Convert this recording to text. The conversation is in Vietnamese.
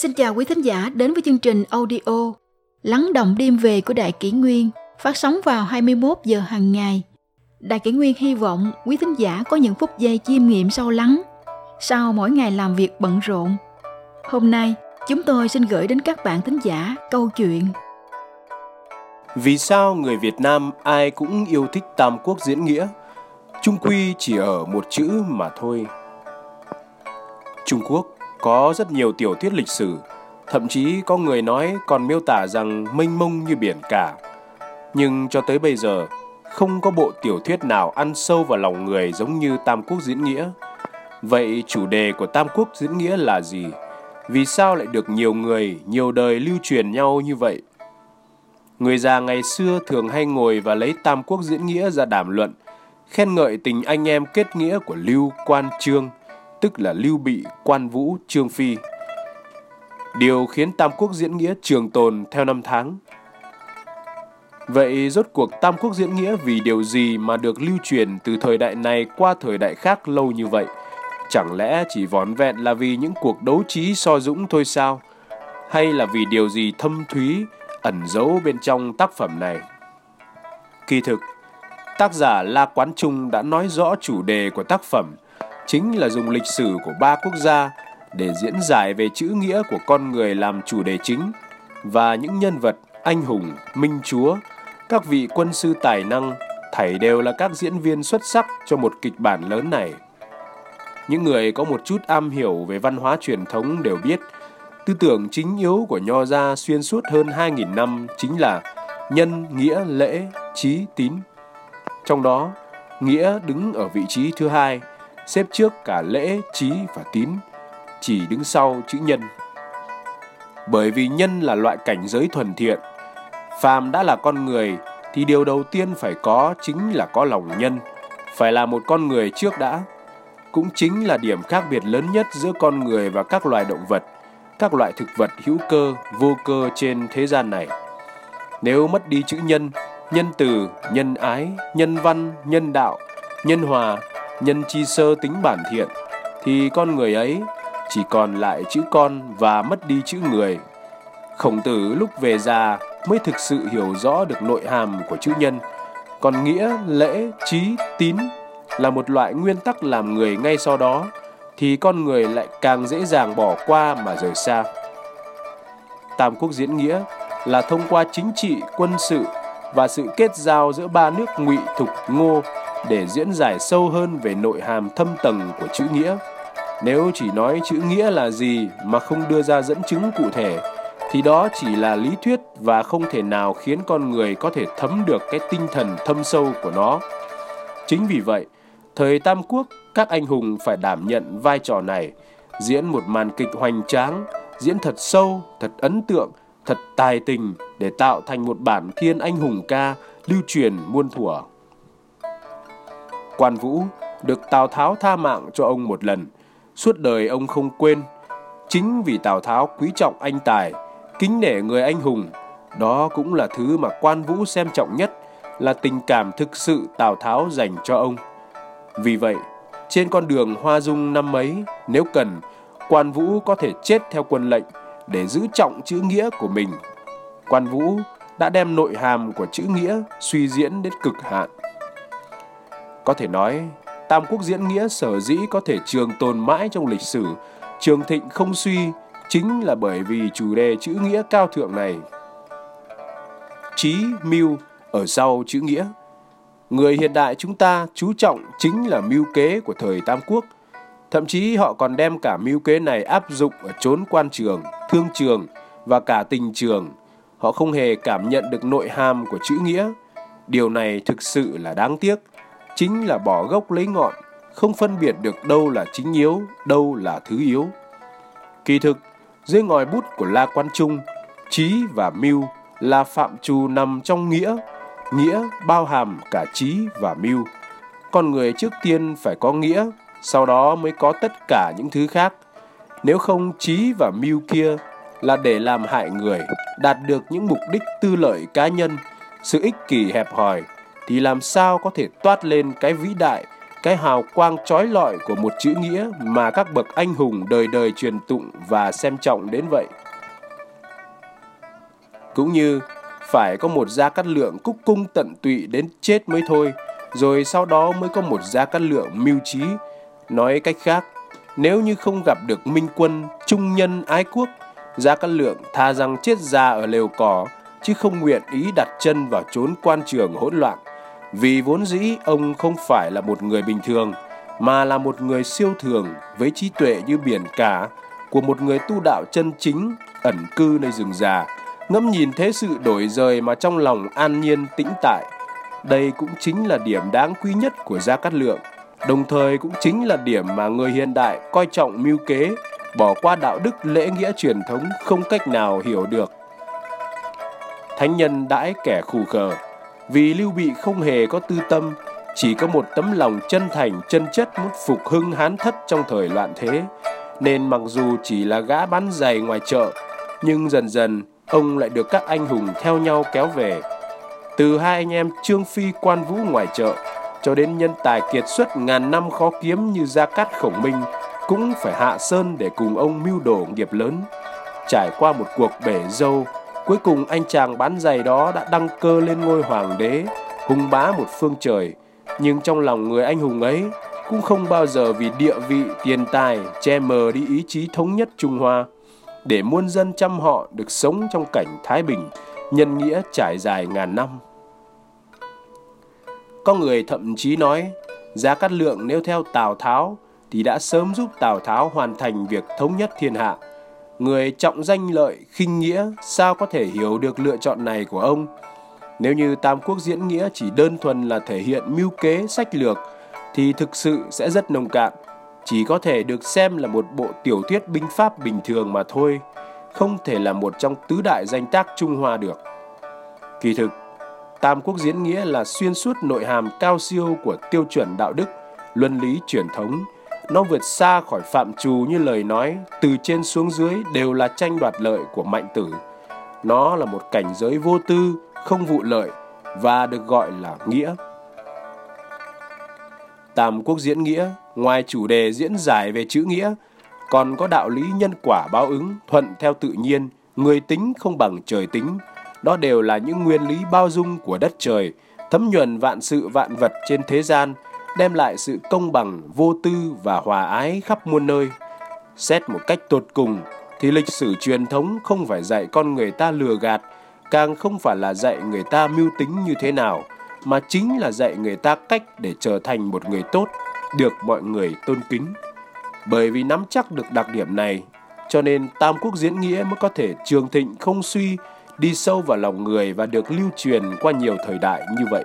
Xin chào quý thính giả đến với chương trình audio Lắng động đêm về của Đại Kỷ Nguyên phát sóng vào 21 giờ hàng ngày. Đại Kỷ Nguyên hy vọng quý thính giả có những phút giây chiêm nghiệm sâu lắng sau mỗi ngày làm việc bận rộn. Hôm nay, chúng tôi xin gửi đến các bạn thính giả câu chuyện Vì sao người Việt Nam ai cũng yêu thích Tam Quốc diễn nghĩa? Trung quy chỉ ở một chữ mà thôi. Trung Quốc có rất nhiều tiểu thuyết lịch sử, thậm chí có người nói còn miêu tả rằng mênh mông như biển cả. Nhưng cho tới bây giờ, không có bộ tiểu thuyết nào ăn sâu vào lòng người giống như Tam Quốc diễn nghĩa. Vậy chủ đề của Tam Quốc diễn nghĩa là gì? Vì sao lại được nhiều người, nhiều đời lưu truyền nhau như vậy? Người già ngày xưa thường hay ngồi và lấy Tam Quốc diễn nghĩa ra đàm luận, khen ngợi tình anh em kết nghĩa của Lưu Quan Trương, tức là Lưu Bị, Quan Vũ, Trương Phi. Điều khiến Tam Quốc diễn nghĩa trường tồn theo năm tháng. Vậy rốt cuộc Tam Quốc diễn nghĩa vì điều gì mà được lưu truyền từ thời đại này qua thời đại khác lâu như vậy? Chẳng lẽ chỉ vón vẹn là vì những cuộc đấu trí so dũng thôi sao? Hay là vì điều gì thâm thúy ẩn giấu bên trong tác phẩm này? Kỳ thực, tác giả La Quán Trung đã nói rõ chủ đề của tác phẩm – chính là dùng lịch sử của ba quốc gia để diễn giải về chữ nghĩa của con người làm chủ đề chính và những nhân vật anh hùng, minh chúa, các vị quân sư tài năng thảy đều là các diễn viên xuất sắc cho một kịch bản lớn này. Những người có một chút am hiểu về văn hóa truyền thống đều biết tư tưởng chính yếu của Nho gia xuyên suốt hơn 2.000 năm chính là nhân, nghĩa, lễ, trí, tín. Trong đó, nghĩa đứng ở vị trí thứ hai – xếp trước cả lễ, trí và tín, chỉ đứng sau chữ nhân. Bởi vì nhân là loại cảnh giới thuần thiện, phàm đã là con người thì điều đầu tiên phải có chính là có lòng nhân, phải là một con người trước đã. Cũng chính là điểm khác biệt lớn nhất giữa con người và các loài động vật, các loại thực vật hữu cơ, vô cơ trên thế gian này. Nếu mất đi chữ nhân, nhân từ, nhân ái, nhân văn, nhân đạo, nhân hòa nhân chi sơ tính bản thiện, thì con người ấy chỉ còn lại chữ con và mất đi chữ người. Khổng tử lúc về già mới thực sự hiểu rõ được nội hàm của chữ nhân, còn nghĩa, lễ, trí, tín là một loại nguyên tắc làm người ngay sau đó, thì con người lại càng dễ dàng bỏ qua mà rời xa. Tam quốc diễn nghĩa là thông qua chính trị, quân sự và sự kết giao giữa ba nước ngụy, thục, ngô để diễn giải sâu hơn về nội hàm thâm tầng của chữ nghĩa. Nếu chỉ nói chữ nghĩa là gì mà không đưa ra dẫn chứng cụ thể, thì đó chỉ là lý thuyết và không thể nào khiến con người có thể thấm được cái tinh thần thâm sâu của nó. Chính vì vậy, thời Tam Quốc, các anh hùng phải đảm nhận vai trò này, diễn một màn kịch hoành tráng, diễn thật sâu, thật ấn tượng, thật tài tình để tạo thành một bản thiên anh hùng ca lưu truyền muôn thuở. Quan Vũ được Tào Tháo tha mạng cho ông một lần, suốt đời ông không quên. Chính vì Tào Tháo quý trọng anh tài, kính nể người anh hùng, đó cũng là thứ mà Quan Vũ xem trọng nhất, là tình cảm thực sự Tào Tháo dành cho ông. Vì vậy, trên con đường hoa dung năm ấy, nếu cần, Quan Vũ có thể chết theo quân lệnh để giữ trọng chữ nghĩa của mình. Quan Vũ đã đem nội hàm của chữ nghĩa suy diễn đến cực hạn. Có thể nói, Tam Quốc diễn nghĩa sở dĩ có thể trường tồn mãi trong lịch sử, trường thịnh không suy, chính là bởi vì chủ đề chữ nghĩa cao thượng này. Trí, mưu ở sau chữ nghĩa. Người hiện đại chúng ta chú trọng chính là mưu kế của thời Tam Quốc. Thậm chí họ còn đem cả mưu kế này áp dụng ở chốn quan trường, thương trường và cả tình trường. Họ không hề cảm nhận được nội hàm của chữ nghĩa. Điều này thực sự là đáng tiếc chính là bỏ gốc lấy ngọn, không phân biệt được đâu là chính yếu, đâu là thứ yếu. Kỳ thực, dưới ngòi bút của La Quan Trung, trí và mưu là phạm trù nằm trong nghĩa, nghĩa bao hàm cả trí và mưu. Con người trước tiên phải có nghĩa, sau đó mới có tất cả những thứ khác. Nếu không trí và mưu kia là để làm hại người, đạt được những mục đích tư lợi cá nhân, sự ích kỷ hẹp hòi thì làm sao có thể toát lên cái vĩ đại cái hào quang trói lọi của một chữ nghĩa mà các bậc anh hùng đời đời truyền tụng và xem trọng đến vậy. Cũng như phải có một gia cát lượng cúc cung tận tụy đến chết mới thôi, rồi sau đó mới có một gia cát lượng mưu trí. Nói cách khác, nếu như không gặp được minh quân, trung nhân ái quốc, gia cát lượng tha rằng chết ra ở lều cỏ, chứ không nguyện ý đặt chân vào chốn quan trường hỗn loạn. Vì vốn dĩ ông không phải là một người bình thường, mà là một người siêu thường với trí tuệ như biển cả của một người tu đạo chân chính ẩn cư nơi rừng già ngẫm nhìn thế sự đổi rời mà trong lòng an nhiên tĩnh tại. Đây cũng chính là điểm đáng quý nhất của Gia Cát Lượng, đồng thời cũng chính là điểm mà người hiện đại coi trọng mưu kế, bỏ qua đạo đức lễ nghĩa truyền thống không cách nào hiểu được. Thánh nhân đãi kẻ khù khờ, vì Lưu Bị không hề có tư tâm, chỉ có một tấm lòng chân thành chân chất muốn phục hưng hán thất trong thời loạn thế, nên mặc dù chỉ là gã bán giày ngoài chợ, nhưng dần dần ông lại được các anh hùng theo nhau kéo về. Từ hai anh em Trương Phi quan vũ ngoài chợ, cho đến nhân tài kiệt xuất ngàn năm khó kiếm như Gia Cát Khổng Minh, cũng phải hạ sơn để cùng ông mưu đồ nghiệp lớn. Trải qua một cuộc bể dâu, cuối cùng anh chàng bán giày đó đã đăng cơ lên ngôi hoàng đế, hùng bá một phương trời. Nhưng trong lòng người anh hùng ấy cũng không bao giờ vì địa vị, tiền tài che mờ đi ý chí thống nhất Trung Hoa để muôn dân chăm họ được sống trong cảnh thái bình, nhân nghĩa trải dài ngàn năm. Có người thậm chí nói, Gia Cát Lượng nếu theo Tào Tháo thì đã sớm giúp Tào Tháo hoàn thành việc thống nhất thiên hạ. Người trọng danh lợi, khinh nghĩa sao có thể hiểu được lựa chọn này của ông? Nếu như Tam Quốc diễn nghĩa chỉ đơn thuần là thể hiện mưu kế sách lược thì thực sự sẽ rất nông cạn chỉ có thể được xem là một bộ tiểu thuyết binh pháp bình thường mà thôi, không thể là một trong tứ đại danh tác Trung Hoa được. Kỳ thực, Tam Quốc diễn nghĩa là xuyên suốt nội hàm cao siêu của tiêu chuẩn đạo đức, luân lý truyền thống. Nó vượt xa khỏi phạm trù như lời nói, từ trên xuống dưới đều là tranh đoạt lợi của mạnh tử. Nó là một cảnh giới vô tư, không vụ lợi và được gọi là nghĩa. Tam Quốc diễn nghĩa, ngoài chủ đề diễn giải về chữ nghĩa, còn có đạo lý nhân quả báo ứng, thuận theo tự nhiên, người tính không bằng trời tính. Đó đều là những nguyên lý bao dung của đất trời, thấm nhuần vạn sự vạn vật trên thế gian, đem lại sự công bằng, vô tư và hòa ái khắp muôn nơi. Xét một cách tột cùng, thì lịch sử truyền thống không phải dạy con người ta lừa gạt, càng không phải là dạy người ta mưu tính như thế nào – mà chính là dạy người ta cách để trở thành một người tốt, được mọi người tôn kính. Bởi vì nắm chắc được đặc điểm này, cho nên Tam Quốc diễn nghĩa mới có thể trường thịnh không suy, đi sâu vào lòng người và được lưu truyền qua nhiều thời đại như vậy.